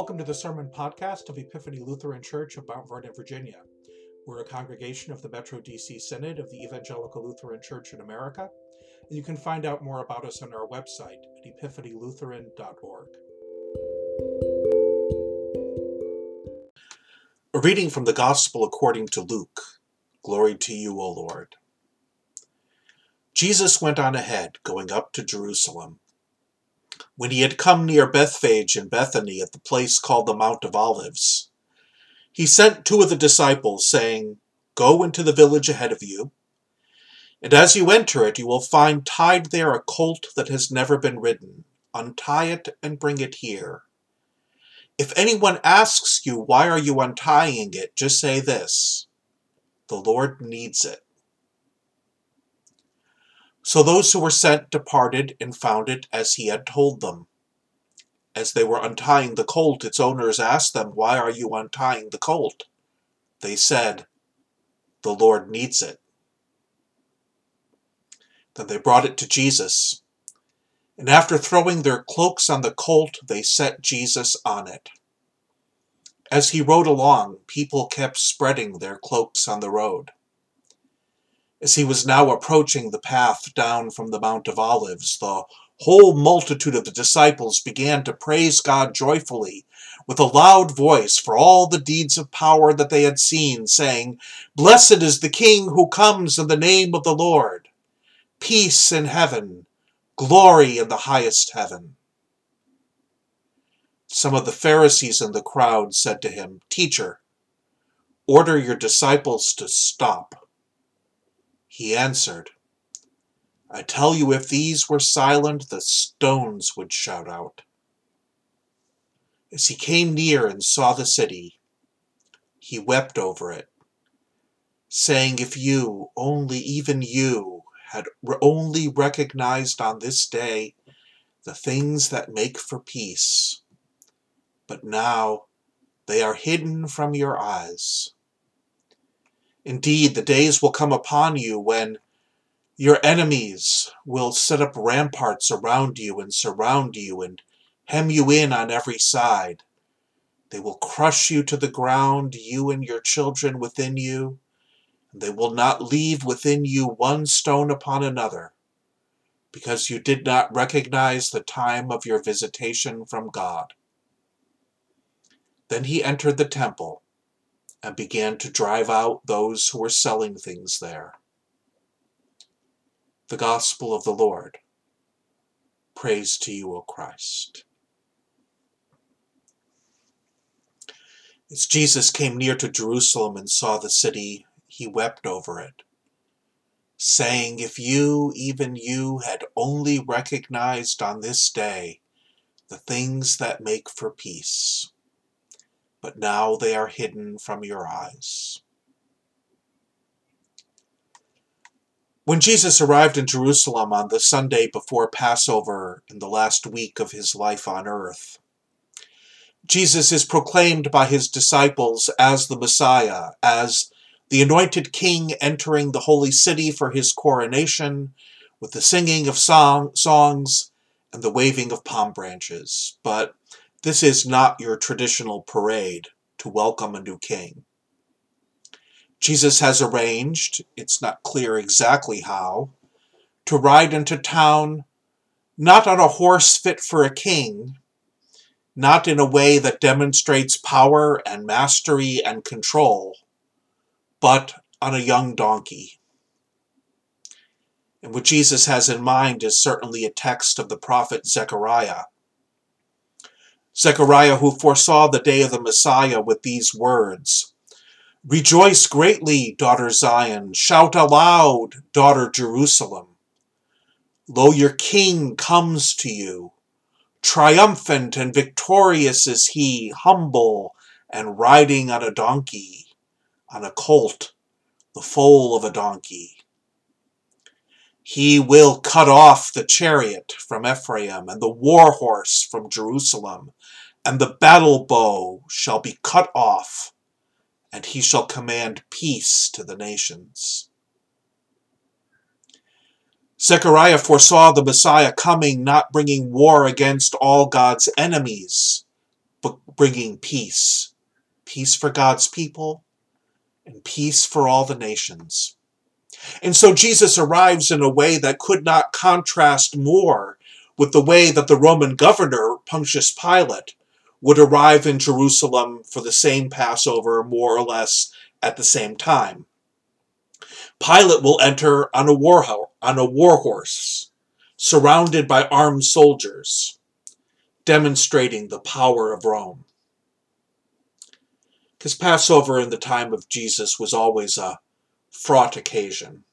Welcome to the Sermon Podcast of Epiphany Lutheran Church of Mount Vernon, Virginia. We're a congregation of the Metro DC Synod of the Evangelical Lutheran Church in America, and you can find out more about us on our website at epiphanylutheran.org. A reading from the Gospel according to Luke. Glory to you, O Lord. Jesus went on ahead, going up to Jerusalem. When he had come near Bethphage and Bethany at the place called the Mount of Olives, he sent two of the disciples, saying, Go into the village ahead of you, and as you enter it, you will find tied there a colt that has never been ridden. Untie it and bring it here. If anyone asks you, Why are you untying it? just say this The Lord needs it. So those who were sent departed and found it as he had told them. As they were untying the colt, its owners asked them, Why are you untying the colt? They said, The Lord needs it. Then they brought it to Jesus. And after throwing their cloaks on the colt, they set Jesus on it. As he rode along, people kept spreading their cloaks on the road. As he was now approaching the path down from the Mount of Olives, the whole multitude of the disciples began to praise God joyfully with a loud voice for all the deeds of power that they had seen, saying, Blessed is the King who comes in the name of the Lord. Peace in heaven, glory in the highest heaven. Some of the Pharisees in the crowd said to him, Teacher, order your disciples to stop. He answered, I tell you, if these were silent, the stones would shout out. As he came near and saw the city, he wept over it, saying, If you, only even you, had only recognized on this day the things that make for peace, but now they are hidden from your eyes. Indeed, the days will come upon you when your enemies will set up ramparts around you and surround you and hem you in on every side. They will crush you to the ground, you and your children within you, and they will not leave within you one stone upon another, because you did not recognize the time of your visitation from God. Then he entered the temple and began to drive out those who were selling things there. The Gospel of the Lord. Praise to you, O Christ. As Jesus came near to Jerusalem and saw the city, he wept over it, saying, If you, even you, had only recognized on this day the things that make for peace but now they are hidden from your eyes. When Jesus arrived in Jerusalem on the Sunday before Passover in the last week of his life on earth, Jesus is proclaimed by his disciples as the Messiah, as the anointed king entering the holy city for his coronation, with the singing of song, songs and the waving of palm branches. But this is not your traditional parade to welcome a new king. Jesus has arranged, it's not clear exactly how, to ride into town not on a horse fit for a king, not in a way that demonstrates power and mastery and control, but on a young donkey. And what Jesus has in mind is certainly a text of the prophet Zechariah, Zechariah, who foresaw the day of the Messiah with these words Rejoice greatly, daughter Zion, shout aloud, daughter Jerusalem. Lo, your king comes to you. Triumphant and victorious is he, humble and riding on a donkey, on a colt, the foal of a donkey. He will cut off the chariot from Ephraim and the war horse from Jerusalem, and the battle bow shall be cut off, and he shall command peace to the nations. Zechariah foresaw the Messiah coming, not bringing war against all God's enemies, but bringing peace. Peace for God's people and peace for all the nations. And so Jesus arrives in a way that could not contrast more with the way that the Roman governor, Pontius Pilate, would arrive in Jerusalem for the same Passover, more or less at the same time. Pilate will enter on a war, on a war horse, surrounded by armed soldiers, demonstrating the power of Rome. Because Passover in the time of Jesus was always a fraught occasion.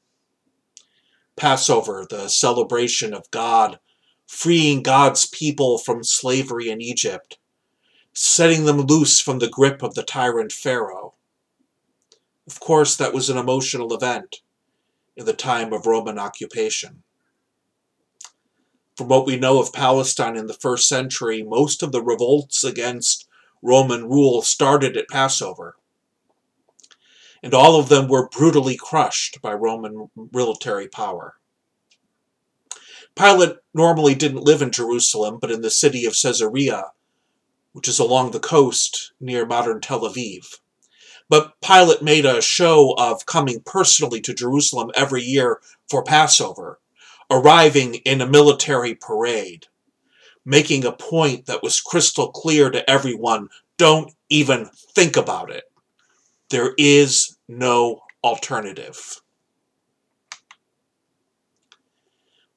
Passover, the celebration of God freeing God's people from slavery in Egypt, setting them loose from the grip of the tyrant Pharaoh. Of course, that was an emotional event in the time of Roman occupation. From what we know of Palestine in the first century, most of the revolts against Roman rule started at Passover. And all of them were brutally crushed by Roman military power. Pilate normally didn't live in Jerusalem, but in the city of Caesarea, which is along the coast near modern Tel Aviv. But Pilate made a show of coming personally to Jerusalem every year for Passover, arriving in a military parade, making a point that was crystal clear to everyone don't even think about it. There is no alternative.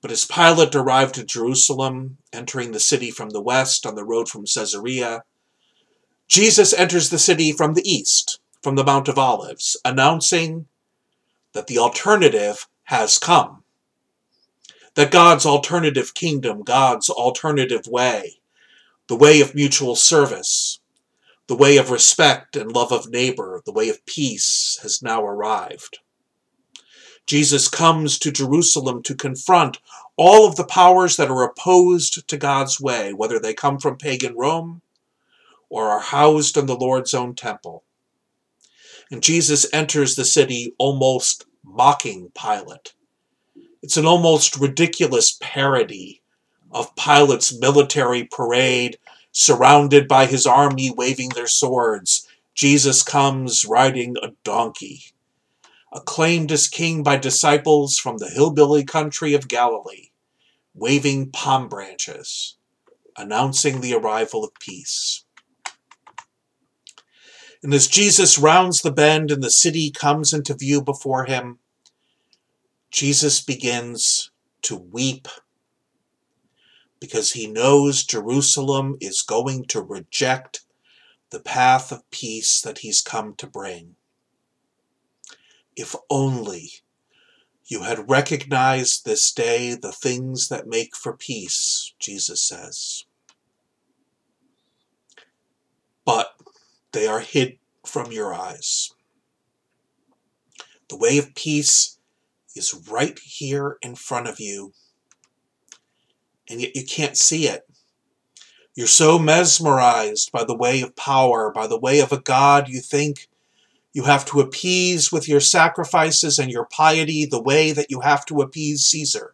But as Pilate arrived at Jerusalem, entering the city from the west on the road from Caesarea, Jesus enters the city from the east, from the Mount of Olives, announcing that the alternative has come. That God's alternative kingdom, God's alternative way, the way of mutual service, the way of respect and love of neighbor, the way of peace, has now arrived. Jesus comes to Jerusalem to confront all of the powers that are opposed to God's way, whether they come from pagan Rome or are housed in the Lord's own temple. And Jesus enters the city almost mocking Pilate. It's an almost ridiculous parody of Pilate's military parade, surrounded by his army waving their swords. Jesus comes riding a donkey acclaimed as king by disciples from the hillbilly country of Galilee, waving palm branches, announcing the arrival of peace. And as Jesus rounds the bend and the city comes into view before him, Jesus begins to weep because he knows Jerusalem is going to reject the path of peace that he's come to bring. If only you had recognized this day the things that make for peace, Jesus says. But they are hid from your eyes. The way of peace is right here in front of you, and yet you can't see it. You're so mesmerized by the way of power, by the way of a God you think you have to appease with your sacrifices and your piety the way that you have to appease Caesar.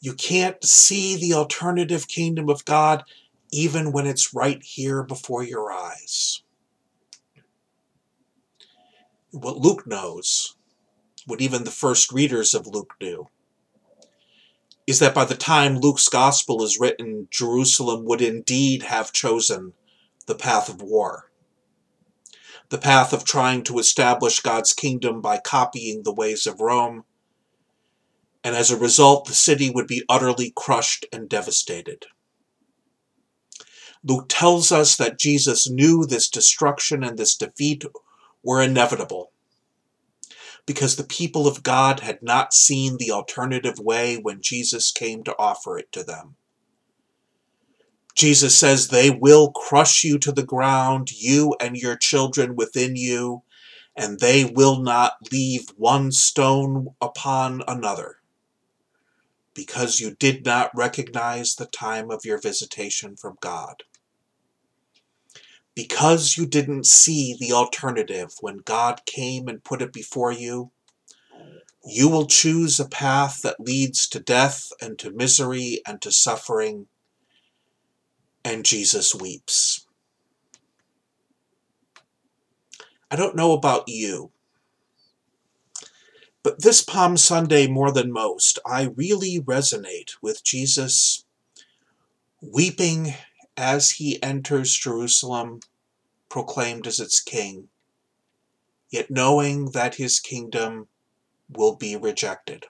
You can't see the alternative kingdom of God even when it's right here before your eyes. What Luke knows, what even the first readers of Luke knew, is that by the time Luke's gospel is written, Jerusalem would indeed have chosen the path of war. The path of trying to establish God's kingdom by copying the ways of Rome, and as a result, the city would be utterly crushed and devastated. Luke tells us that Jesus knew this destruction and this defeat were inevitable because the people of God had not seen the alternative way when Jesus came to offer it to them. Jesus says they will crush you to the ground, you and your children within you, and they will not leave one stone upon another, because you did not recognize the time of your visitation from God. Because you didn't see the alternative when God came and put it before you, you will choose a path that leads to death and to misery and to suffering and Jesus weeps. I don't know about you, but this Palm Sunday, more than most, I really resonate with Jesus weeping as he enters Jerusalem, proclaimed as its king, yet knowing that his kingdom will be rejected.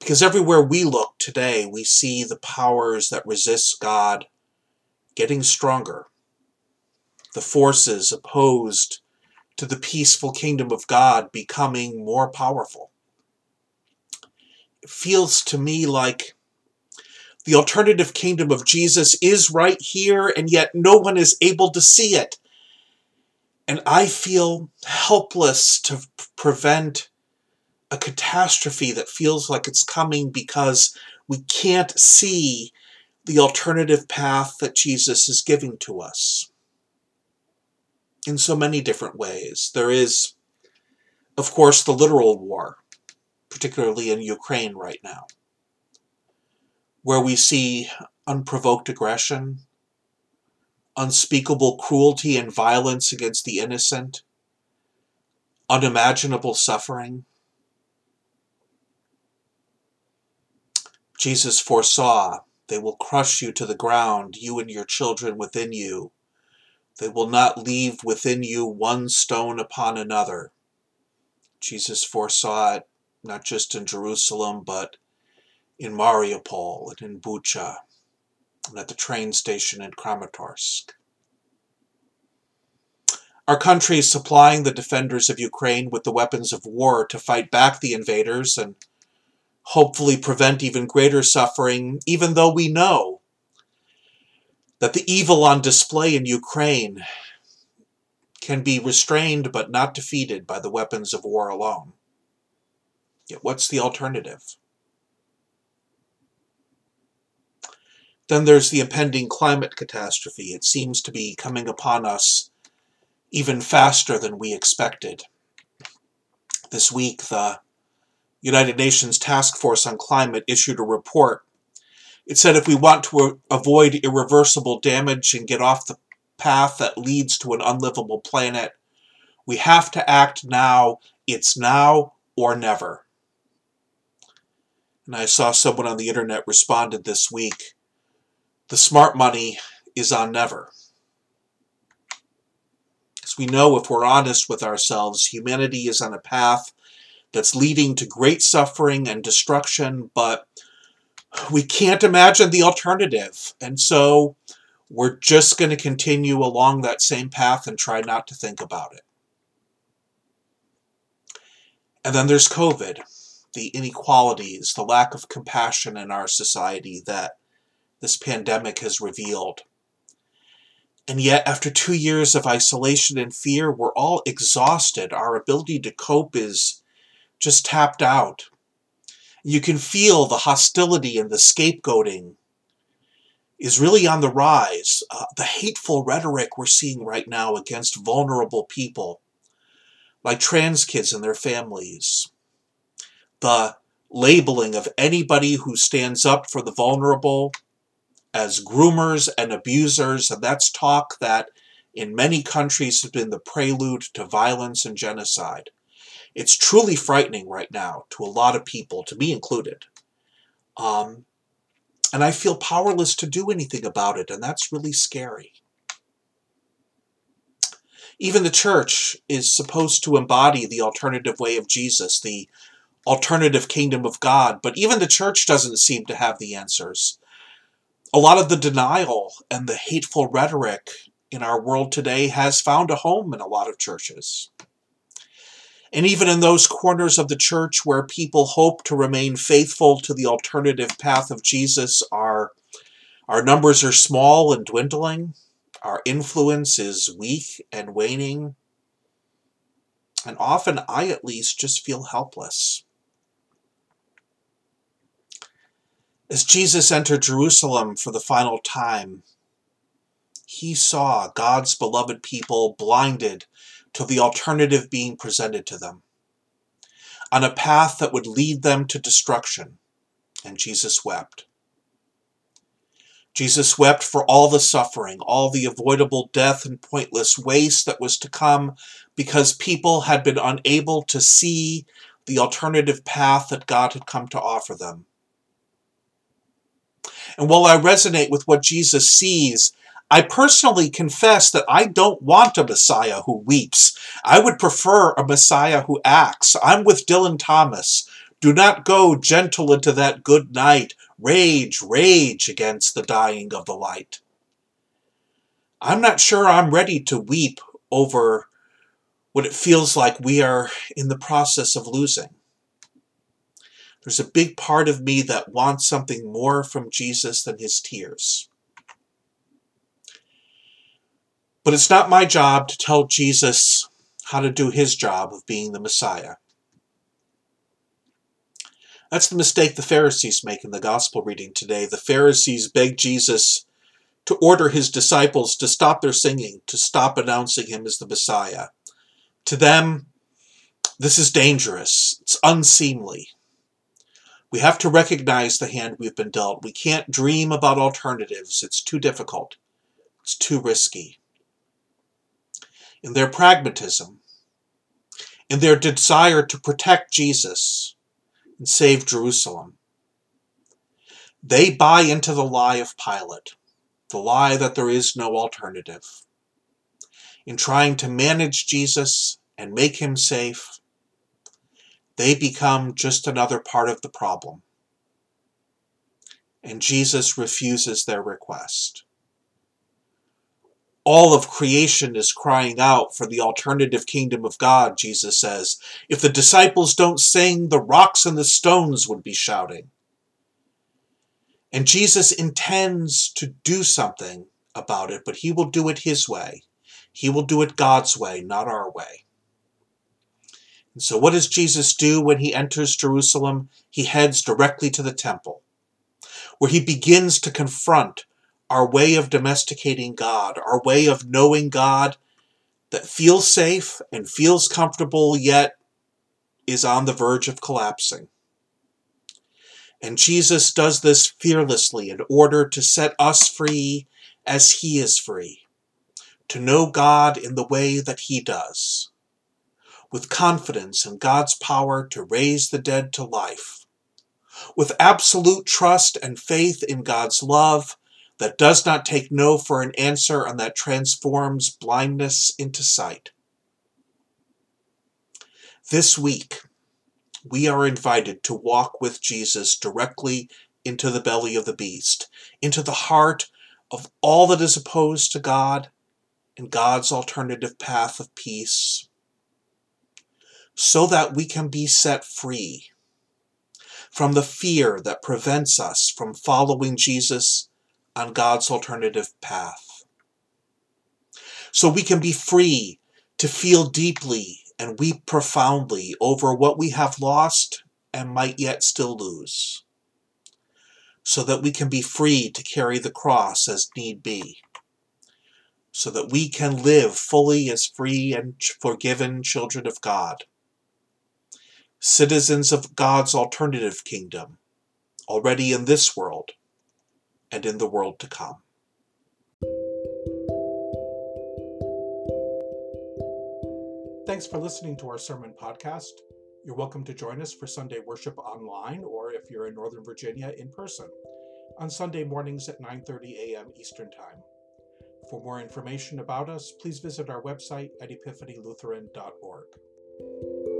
Because everywhere we look today, we see the powers that resist God getting stronger. The forces opposed to the peaceful kingdom of God becoming more powerful. It feels to me like the alternative kingdom of Jesus is right here, and yet no one is able to see it. And I feel helpless to prevent a catastrophe that feels like it's coming because we can't see the alternative path that Jesus is giving to us in so many different ways. There is, of course, the literal war, particularly in Ukraine right now, where we see unprovoked aggression, unspeakable cruelty and violence against the innocent, unimaginable suffering. Jesus foresaw, They will crush you to the ground, you and your children within you. They will not leave within you one stone upon another. Jesus foresaw it not just in Jerusalem, but in Mariupol and in Bucha and at the train station in Kramatorsk. Our country is supplying the defenders of Ukraine with the weapons of war to fight back the invaders and hopefully prevent even greater suffering, even though we know that the evil on display in Ukraine can be restrained but not defeated by the weapons of war alone. Yet what's the alternative? Then there's the impending climate catastrophe. It seems to be coming upon us even faster than we expected. This week, the United Nations Task Force on Climate issued a report. It said if we want to avoid irreversible damage and get off the path that leads to an unlivable planet, we have to act now. It's now or never. And I saw someone on the internet responded this week the smart money is on never. As we know, if we're honest with ourselves, humanity is on a path that's leading to great suffering and destruction, but we can't imagine the alternative. And so we're just going to continue along that same path and try not to think about it. And then there's COVID, the inequalities, the lack of compassion in our society that this pandemic has revealed. And yet, after two years of isolation and fear, we're all exhausted. Our ability to cope is just tapped out. You can feel the hostility and the scapegoating is really on the rise. Uh, the hateful rhetoric we're seeing right now against vulnerable people, like trans kids and their families. The labeling of anybody who stands up for the vulnerable as groomers and abusers, and that's talk that in many countries has been the prelude to violence and genocide. It's truly frightening right now to a lot of people, to me included. Um, and I feel powerless to do anything about it, and that's really scary. Even the church is supposed to embody the alternative way of Jesus, the alternative kingdom of God, but even the church doesn't seem to have the answers. A lot of the denial and the hateful rhetoric in our world today has found a home in a lot of churches. And even in those corners of the church where people hope to remain faithful to the alternative path of Jesus, our, our numbers are small and dwindling. Our influence is weak and waning. And often I, at least, just feel helpless. As Jesus entered Jerusalem for the final time, he saw God's beloved people blinded to the alternative being presented to them, on a path that would lead them to destruction, and Jesus wept. Jesus wept for all the suffering, all the avoidable death and pointless waste that was to come because people had been unable to see the alternative path that God had come to offer them. And while I resonate with what Jesus sees, I personally confess that I don't want a Messiah who weeps. I would prefer a Messiah who acts. I'm with Dylan Thomas. Do not go gentle into that good night. Rage, rage against the dying of the light. I'm not sure I'm ready to weep over what it feels like we are in the process of losing. There's a big part of me that wants something more from Jesus than his tears. But it's not my job to tell Jesus how to do his job of being the Messiah. That's the mistake the Pharisees make in the gospel reading today. The Pharisees beg Jesus to order his disciples to stop their singing, to stop announcing him as the Messiah. To them, this is dangerous. It's unseemly. We have to recognize the hand we've been dealt. We can't dream about alternatives. It's too difficult. It's too risky. In their pragmatism, in their desire to protect Jesus, and save Jerusalem. They buy into the lie of Pilate, the lie that there is no alternative. In trying to manage Jesus and make him safe, they become just another part of the problem. And Jesus refuses their request. All of creation is crying out for the alternative kingdom of God, Jesus says. If the disciples don't sing, the rocks and the stones would be shouting. And Jesus intends to do something about it, but he will do it his way. He will do it God's way, not our way. And so, what does Jesus do when he enters Jerusalem? He heads directly to the temple, where he begins to confront our way of domesticating God, our way of knowing God that feels safe and feels comfortable, yet is on the verge of collapsing. And Jesus does this fearlessly in order to set us free as He is free, to know God in the way that He does, with confidence in God's power to raise the dead to life, with absolute trust and faith in God's love that does not take no for an answer and that transforms blindness into sight. This week, we are invited to walk with Jesus directly into the belly of the beast, into the heart of all that is opposed to God and God's alternative path of peace, so that we can be set free from the fear that prevents us from following Jesus on God's alternative path. So we can be free to feel deeply and weep profoundly over what we have lost and might yet still lose. So that we can be free to carry the cross as need be. So that we can live fully as free and forgiven children of God. Citizens of God's alternative kingdom, already in this world and in the world to come. Thanks for listening to our sermon podcast. You're welcome to join us for Sunday worship online or if you're in Northern Virginia in person on Sunday mornings at 9:30 a.m. Eastern Time. For more information about us, please visit our website at epiphanylutheran.org.